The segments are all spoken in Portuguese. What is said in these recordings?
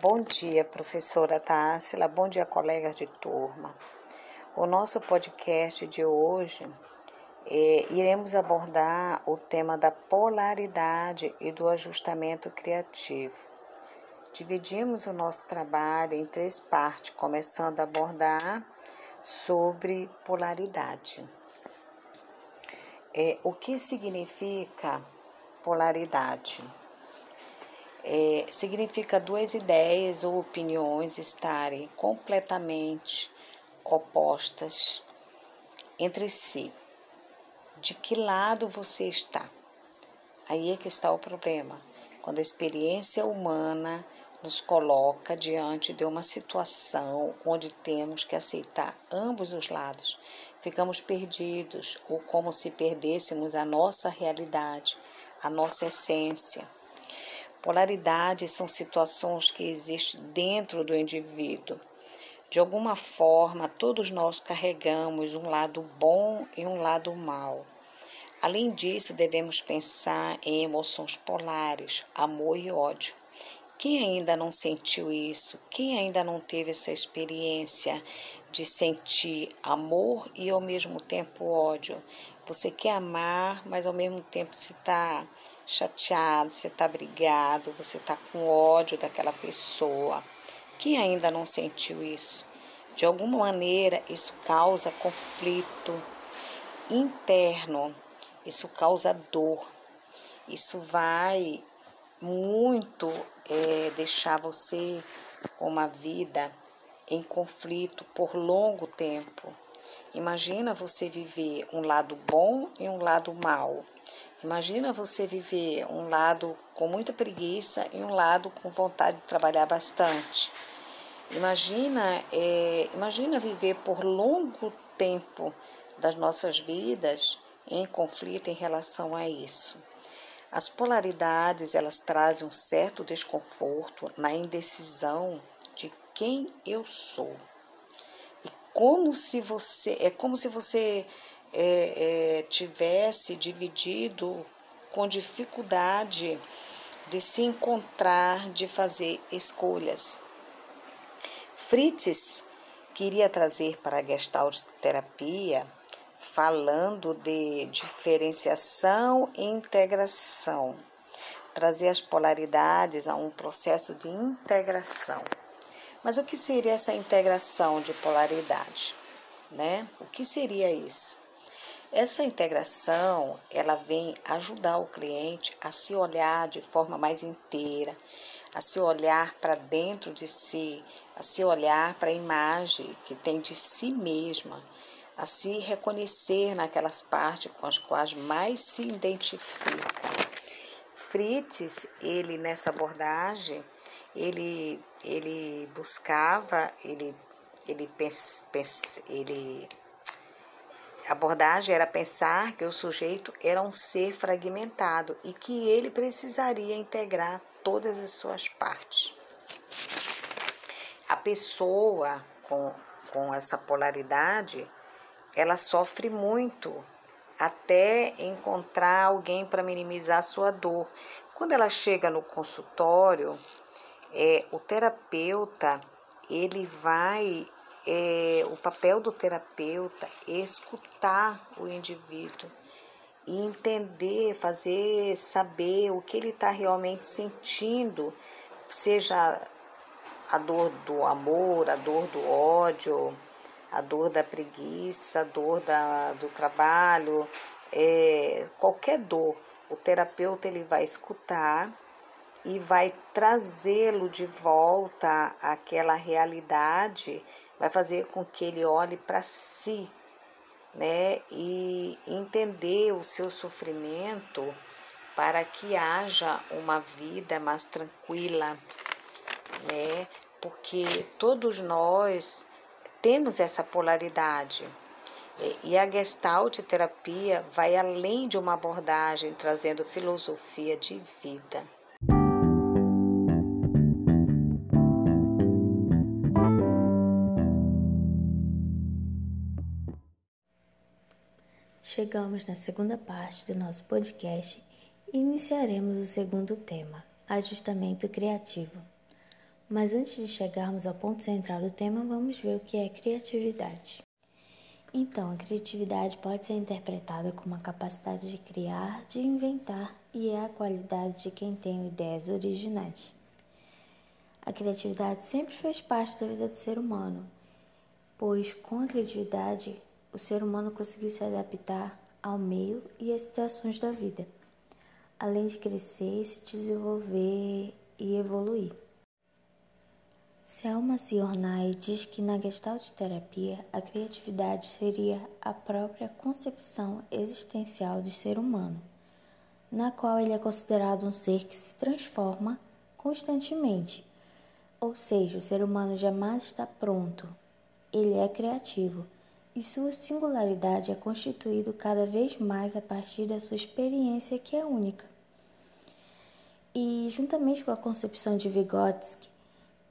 Bom dia, professora Tássila. Bom dia, colegas de turma. O nosso podcast de hoje é, iremos abordar o tema da polaridade e do ajustamento criativo. Dividimos o nosso trabalho em três partes, começando a abordar sobre polaridade. É, o que significa polaridade? É, significa duas ideias ou opiniões estarem completamente opostas entre si. De que lado você está? Aí é que está o problema. Quando a experiência humana nos coloca diante de uma situação onde temos que aceitar ambos os lados, ficamos perdidos ou como se perdêssemos a nossa realidade, a nossa essência. Polaridades são situações que existem dentro do indivíduo. De alguma forma, todos nós carregamos um lado bom e um lado mau. Além disso, devemos pensar em emoções polares, amor e ódio. Quem ainda não sentiu isso? Quem ainda não teve essa experiência de sentir amor e ao mesmo tempo ódio? Você quer amar, mas ao mesmo tempo se está chateado, você está brigado, você está com ódio daquela pessoa. Quem ainda não sentiu isso? De alguma maneira, isso causa conflito interno, isso causa dor, isso vai muito é, deixar você com uma vida em conflito por longo tempo. Imagina você viver um lado bom e um lado mal. Imagina você viver um lado com muita preguiça e um lado com vontade de trabalhar bastante. Imagina, é, imagina viver por longo tempo das nossas vidas em conflito em relação a isso. As polaridades elas trazem um certo desconforto na indecisão de quem eu sou. E como se você é como se você é, é, tivesse dividido com dificuldade de se encontrar, de fazer escolhas. Fritz queria trazer para a Gestalt terapia, falando de diferenciação e integração, trazer as polaridades a um processo de integração. Mas o que seria essa integração de polaridade? Né? O que seria isso? Essa integração, ela vem ajudar o cliente a se olhar de forma mais inteira, a se olhar para dentro de si, a se olhar para a imagem que tem de si mesma, a se reconhecer naquelas partes com as quais mais se identifica. Fritz, ele nessa abordagem, ele, ele buscava, ele, ele, pens, pens, ele a abordagem era pensar que o sujeito era um ser fragmentado e que ele precisaria integrar todas as suas partes. A pessoa com, com essa polaridade, ela sofre muito até encontrar alguém para minimizar a sua dor. Quando ela chega no consultório, é, o terapeuta ele vai é, o papel do terapeuta é escutar o indivíduo e entender, fazer saber o que ele está realmente sentindo, seja a dor do amor, a dor do ódio, a dor da preguiça, a dor da, do trabalho, é, qualquer dor, o terapeuta ele vai escutar e vai trazê-lo de volta àquela realidade vai fazer com que ele olhe para si, né, e entender o seu sofrimento para que haja uma vida mais tranquila, né? Porque todos nós temos essa polaridade. E a Gestalt terapia vai além de uma abordagem trazendo filosofia de vida. chegamos na segunda parte do nosso podcast e iniciaremos o segundo tema, ajustamento criativo. Mas antes de chegarmos ao ponto central do tema, vamos ver o que é criatividade. Então, a criatividade pode ser interpretada como a capacidade de criar, de inventar e é a qualidade de quem tem ideias originais. A criatividade sempre fez parte da vida do ser humano, pois com a criatividade o ser humano conseguiu se adaptar ao meio e às situações da vida, além de crescer, se desenvolver e evoluir. Selma Ciornay diz que na Gestalt terapia a criatividade seria a própria concepção existencial do ser humano, na qual ele é considerado um ser que se transforma constantemente. Ou seja, o ser humano jamais está pronto, ele é criativo e sua singularidade é constituído cada vez mais a partir da sua experiência que é única. E juntamente com a concepção de Vygotsky,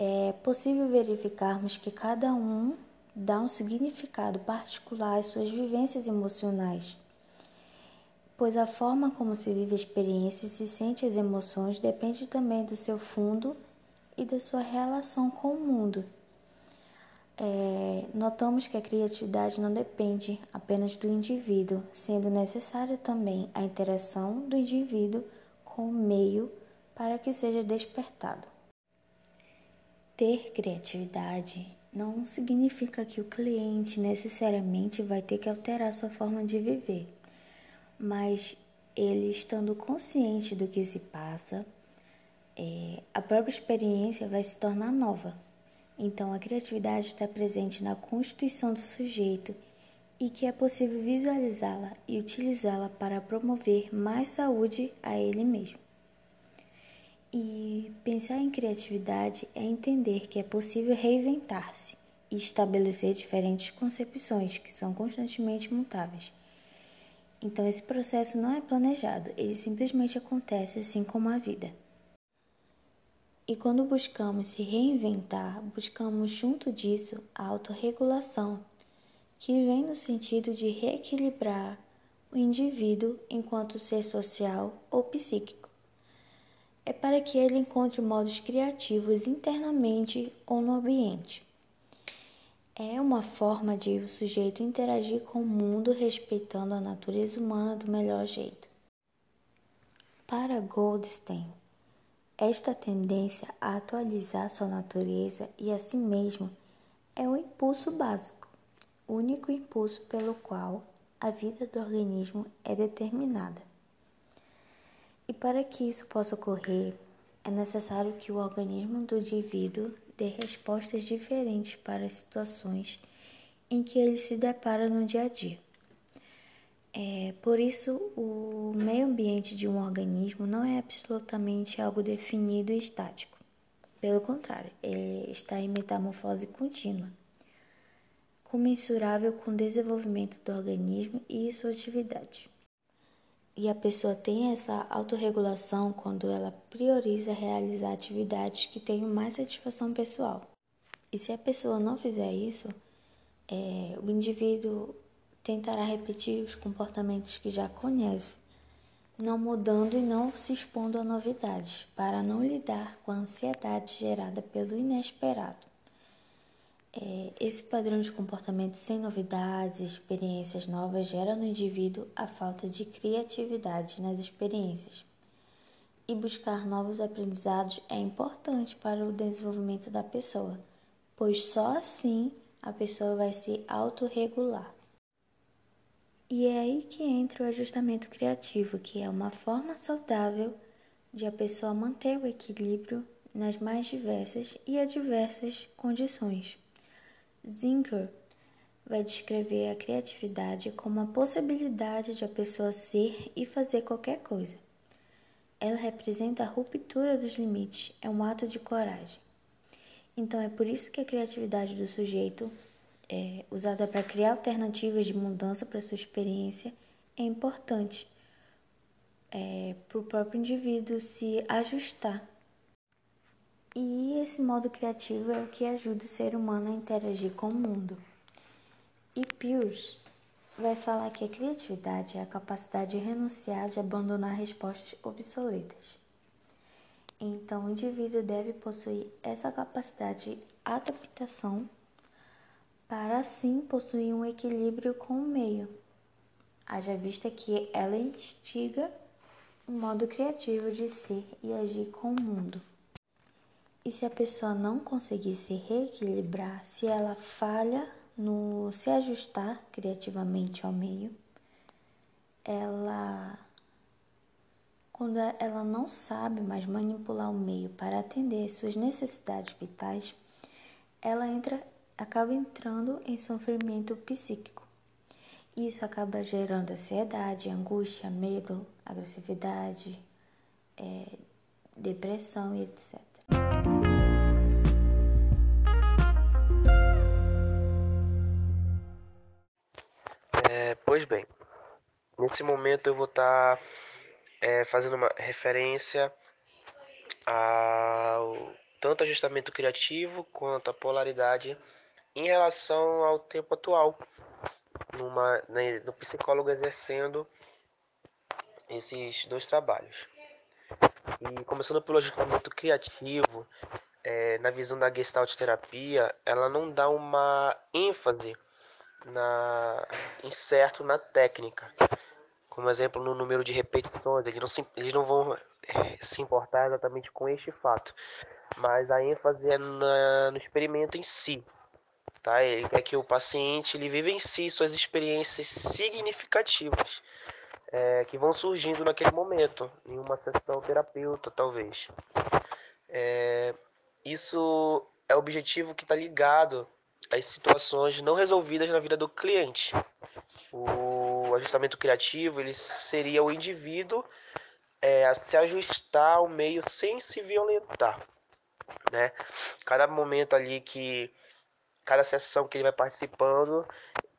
é possível verificarmos que cada um dá um significado particular às suas vivências emocionais, pois a forma como se vive a experiência e se sente as emoções depende também do seu fundo e da sua relação com o mundo. É, notamos que a criatividade não depende apenas do indivíduo, sendo necessária também a interação do indivíduo com o meio para que seja despertado. Ter criatividade não significa que o cliente necessariamente vai ter que alterar sua forma de viver, mas ele estando consciente do que se passa, é, a própria experiência vai se tornar nova. Então, a criatividade está presente na constituição do sujeito e que é possível visualizá-la e utilizá-la para promover mais saúde a ele mesmo. E pensar em criatividade é entender que é possível reinventar-se e estabelecer diferentes concepções que são constantemente mutáveis. Então, esse processo não é planejado, ele simplesmente acontece assim como a vida. E quando buscamos se reinventar, buscamos junto disso a autorregulação, que vem no sentido de reequilibrar o indivíduo enquanto ser social ou psíquico é para que ele encontre modos criativos internamente ou no ambiente. É uma forma de o sujeito interagir com o mundo respeitando a natureza humana do melhor jeito. Para Goldstein, esta tendência a atualizar sua natureza e a si mesmo é o impulso básico, único impulso pelo qual a vida do organismo é determinada. E para que isso possa ocorrer, é necessário que o organismo do indivíduo dê respostas diferentes para as situações em que ele se depara no dia a dia. É, por isso, o meio ambiente de um organismo não é absolutamente algo definido e estático. Pelo contrário, ele está em metamorfose contínua, comensurável com o desenvolvimento do organismo e sua atividade. E a pessoa tem essa autorregulação quando ela prioriza realizar atividades que tenham mais satisfação pessoal. E se a pessoa não fizer isso, é, o indivíduo tentará repetir os comportamentos que já conhece, não mudando e não se expondo a novidades, para não lidar com a ansiedade gerada pelo inesperado. É, esse padrão de comportamento sem novidades, experiências novas, gera no indivíduo a falta de criatividade nas experiências. E buscar novos aprendizados é importante para o desenvolvimento da pessoa, pois só assim a pessoa vai se autorregular. E é aí que entra o ajustamento criativo, que é uma forma saudável de a pessoa manter o equilíbrio nas mais diversas e adversas condições. Zinker vai descrever a criatividade como a possibilidade de a pessoa ser e fazer qualquer coisa. Ela representa a ruptura dos limites, é um ato de coragem. Então é por isso que a criatividade do sujeito, é, usada para criar alternativas de mudança para sua experiência, é importante é, para o próprio indivíduo se ajustar e esse modo criativo é o que ajuda o ser humano a interagir com o mundo. E Peirce vai falar que a criatividade é a capacidade de renunciar, de abandonar respostas obsoletas. Então, o indivíduo deve possuir essa capacidade de adaptação para assim possuir um equilíbrio com o meio. Haja vista que ela instiga um modo criativo de ser e agir com o mundo. E se a pessoa não conseguir se reequilibrar, se ela falha no se ajustar criativamente ao meio, ela quando ela não sabe mais manipular o meio para atender suas necessidades vitais, ela entra acaba entrando em sofrimento psíquico. Isso acaba gerando ansiedade, angústia, medo, agressividade, é, depressão e etc. pois bem, nesse momento eu vou estar tá, é, fazendo uma referência ao tanto ajustamento criativo quanto a polaridade em relação ao tempo atual, numa, né, no psicólogo exercendo esses dois trabalhos. E começando pelo ajustamento criativo, é, na visão da Gestalt terapia, ela não dá uma ênfase na, incerto na técnica. Como exemplo, no número de repetições, eles não, se, eles não vão é, se importar exatamente com este fato, mas a ênfase é na, no experimento em si. Tá? Ele quer que o paciente ele vive em si suas experiências significativas é, que vão surgindo naquele momento, em uma sessão terapeuta, talvez. É, isso é o objetivo que está ligado às situações não resolvidas na vida do cliente. O ajustamento criativo ele seria o indivíduo é, a se ajustar ao meio sem se violentar, né? Cada momento ali que cada sessão que ele vai participando,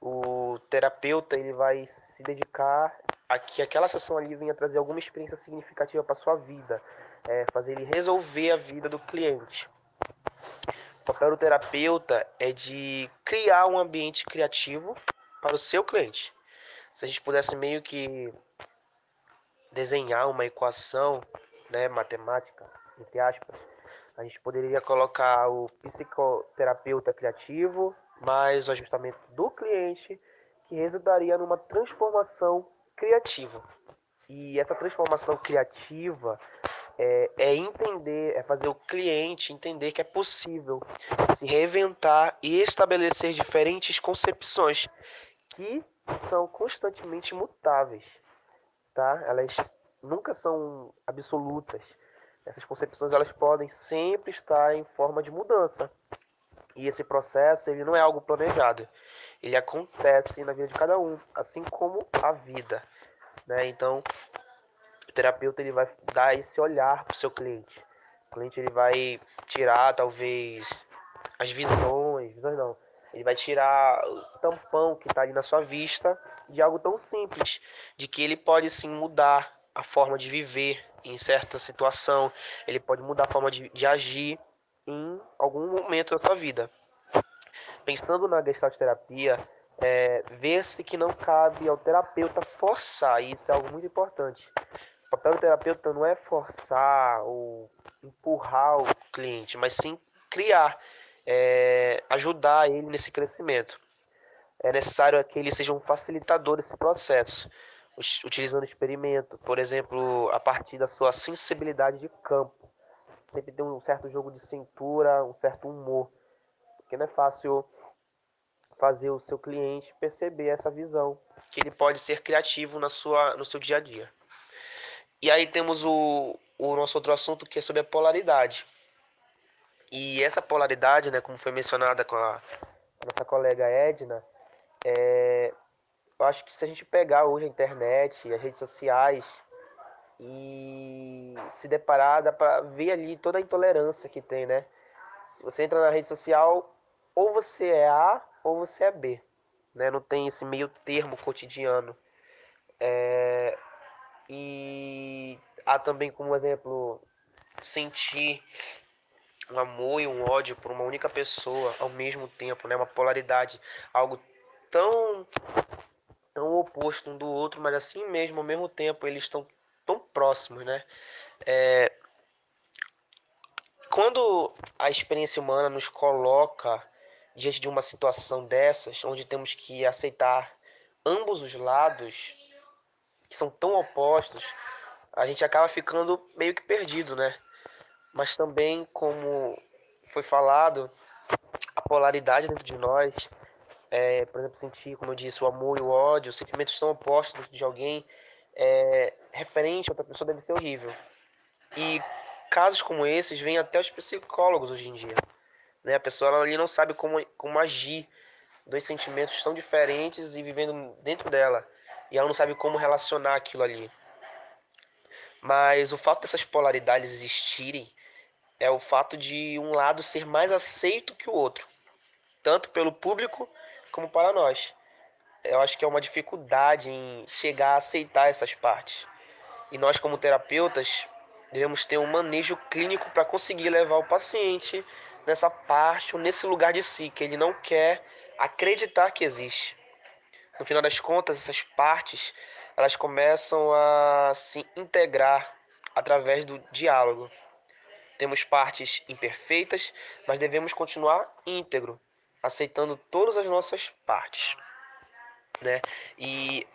o terapeuta ele vai se dedicar a que aquela sessão ali venha trazer alguma experiência significativa para sua vida, é, fazer ele resolver a vida do cliente. O papel do terapeuta é de criar um ambiente criativo para o seu cliente. Se a gente pudesse meio que desenhar uma equação, né, matemática, entre aspas, a gente poderia colocar o psicoterapeuta criativo mais o ajustamento do cliente, que resultaria numa transformação criativa. E essa transformação criativa é, é, entender, é fazer o cliente entender que é possível se reinventar e estabelecer diferentes concepções que são constantemente mutáveis, tá? Elas nunca são absolutas. Essas concepções elas podem sempre estar em forma de mudança. E esse processo ele não é algo planejado. Ele acontece na vida de cada um, assim como a vida. Né? Então, terapeuta ele vai dar esse olhar para o seu cliente. O cliente ele vai tirar talvez as visões, visões não. Ele vai tirar o tampão que está ali na sua vista de algo tão simples, de que ele pode sim mudar a forma de viver em certa situação, ele pode mudar a forma de, de agir em algum momento da sua vida. Pensando na gestalt terapia, é, vê-se que não cabe ao terapeuta forçar, e isso é algo muito importante. O papel do terapeuta não é forçar ou empurrar o cliente, mas sim criar, é, ajudar ele nesse crescimento. É necessário que ele seja um facilitador desse processo, utilizando experimento, por exemplo, a partir da sua sensibilidade de campo. Sempre tem um certo jogo de cintura, um certo humor, porque não é fácil fazer o seu cliente perceber essa visão, que ele pode ser criativo na sua, no seu dia a dia. E aí temos o, o nosso outro assunto que é sobre a polaridade. E essa polaridade, né, como foi mencionada com a, nossa colega Edna, é, eu acho que se a gente pegar hoje a internet, as redes sociais e se deparar, dá para ver ali toda a intolerância que tem, né? Se você entra na rede social, ou você é A ou você é B, né? Não tem esse meio termo cotidiano. É... E há também como exemplo sentir um amor e um ódio por uma única pessoa ao mesmo tempo, né? Uma polaridade, algo tão tão oposto um do outro, mas assim mesmo, ao mesmo tempo, eles estão tão próximos, né? É... Quando a experiência humana nos coloca diante de uma situação dessas, onde temos que aceitar ambos os lados, que são tão opostos, a gente acaba ficando meio que perdido, né? Mas também, como foi falado, a polaridade dentro de nós, é, por exemplo, sentir, como eu disse, o amor e o ódio, sentimentos tão opostos de alguém, é, referente a outra pessoa deve ser horrível. E casos como esses vêm até os psicólogos hoje em dia. Né? A pessoa ali não sabe como, como agir. Dois sentimentos tão diferentes e vivendo dentro dela. E ela não sabe como relacionar aquilo ali. Mas o fato dessas polaridades existirem é o fato de um lado ser mais aceito que o outro, tanto pelo público como para nós. Eu acho que é uma dificuldade em chegar a aceitar essas partes. E nós, como terapeutas, devemos ter um manejo clínico para conseguir levar o paciente nessa parte ou nesse lugar de si que ele não quer acreditar que existe. No final das contas, essas partes elas começam a se integrar através do diálogo. Temos partes imperfeitas, mas devemos continuar íntegro, aceitando todas as nossas partes, né? E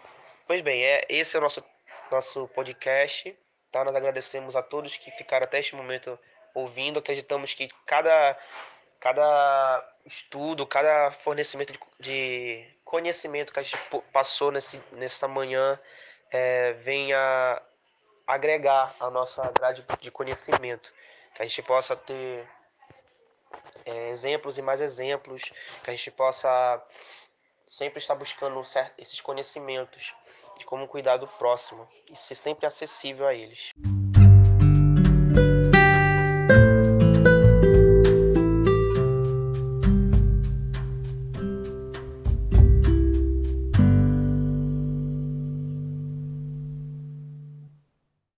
pois bem, é esse é o nosso nosso podcast, tá? Nós agradecemos a todos que ficaram até este momento ouvindo. Acreditamos que cada, cada estudo, cada fornecimento de, de conhecimento que a gente passou nesse, nessa manhã é, venha agregar a nossa grade de conhecimento. Que a gente possa ter é, exemplos e mais exemplos, que a gente possa sempre estar buscando esses conhecimentos de como cuidar do próximo e ser sempre acessível a eles.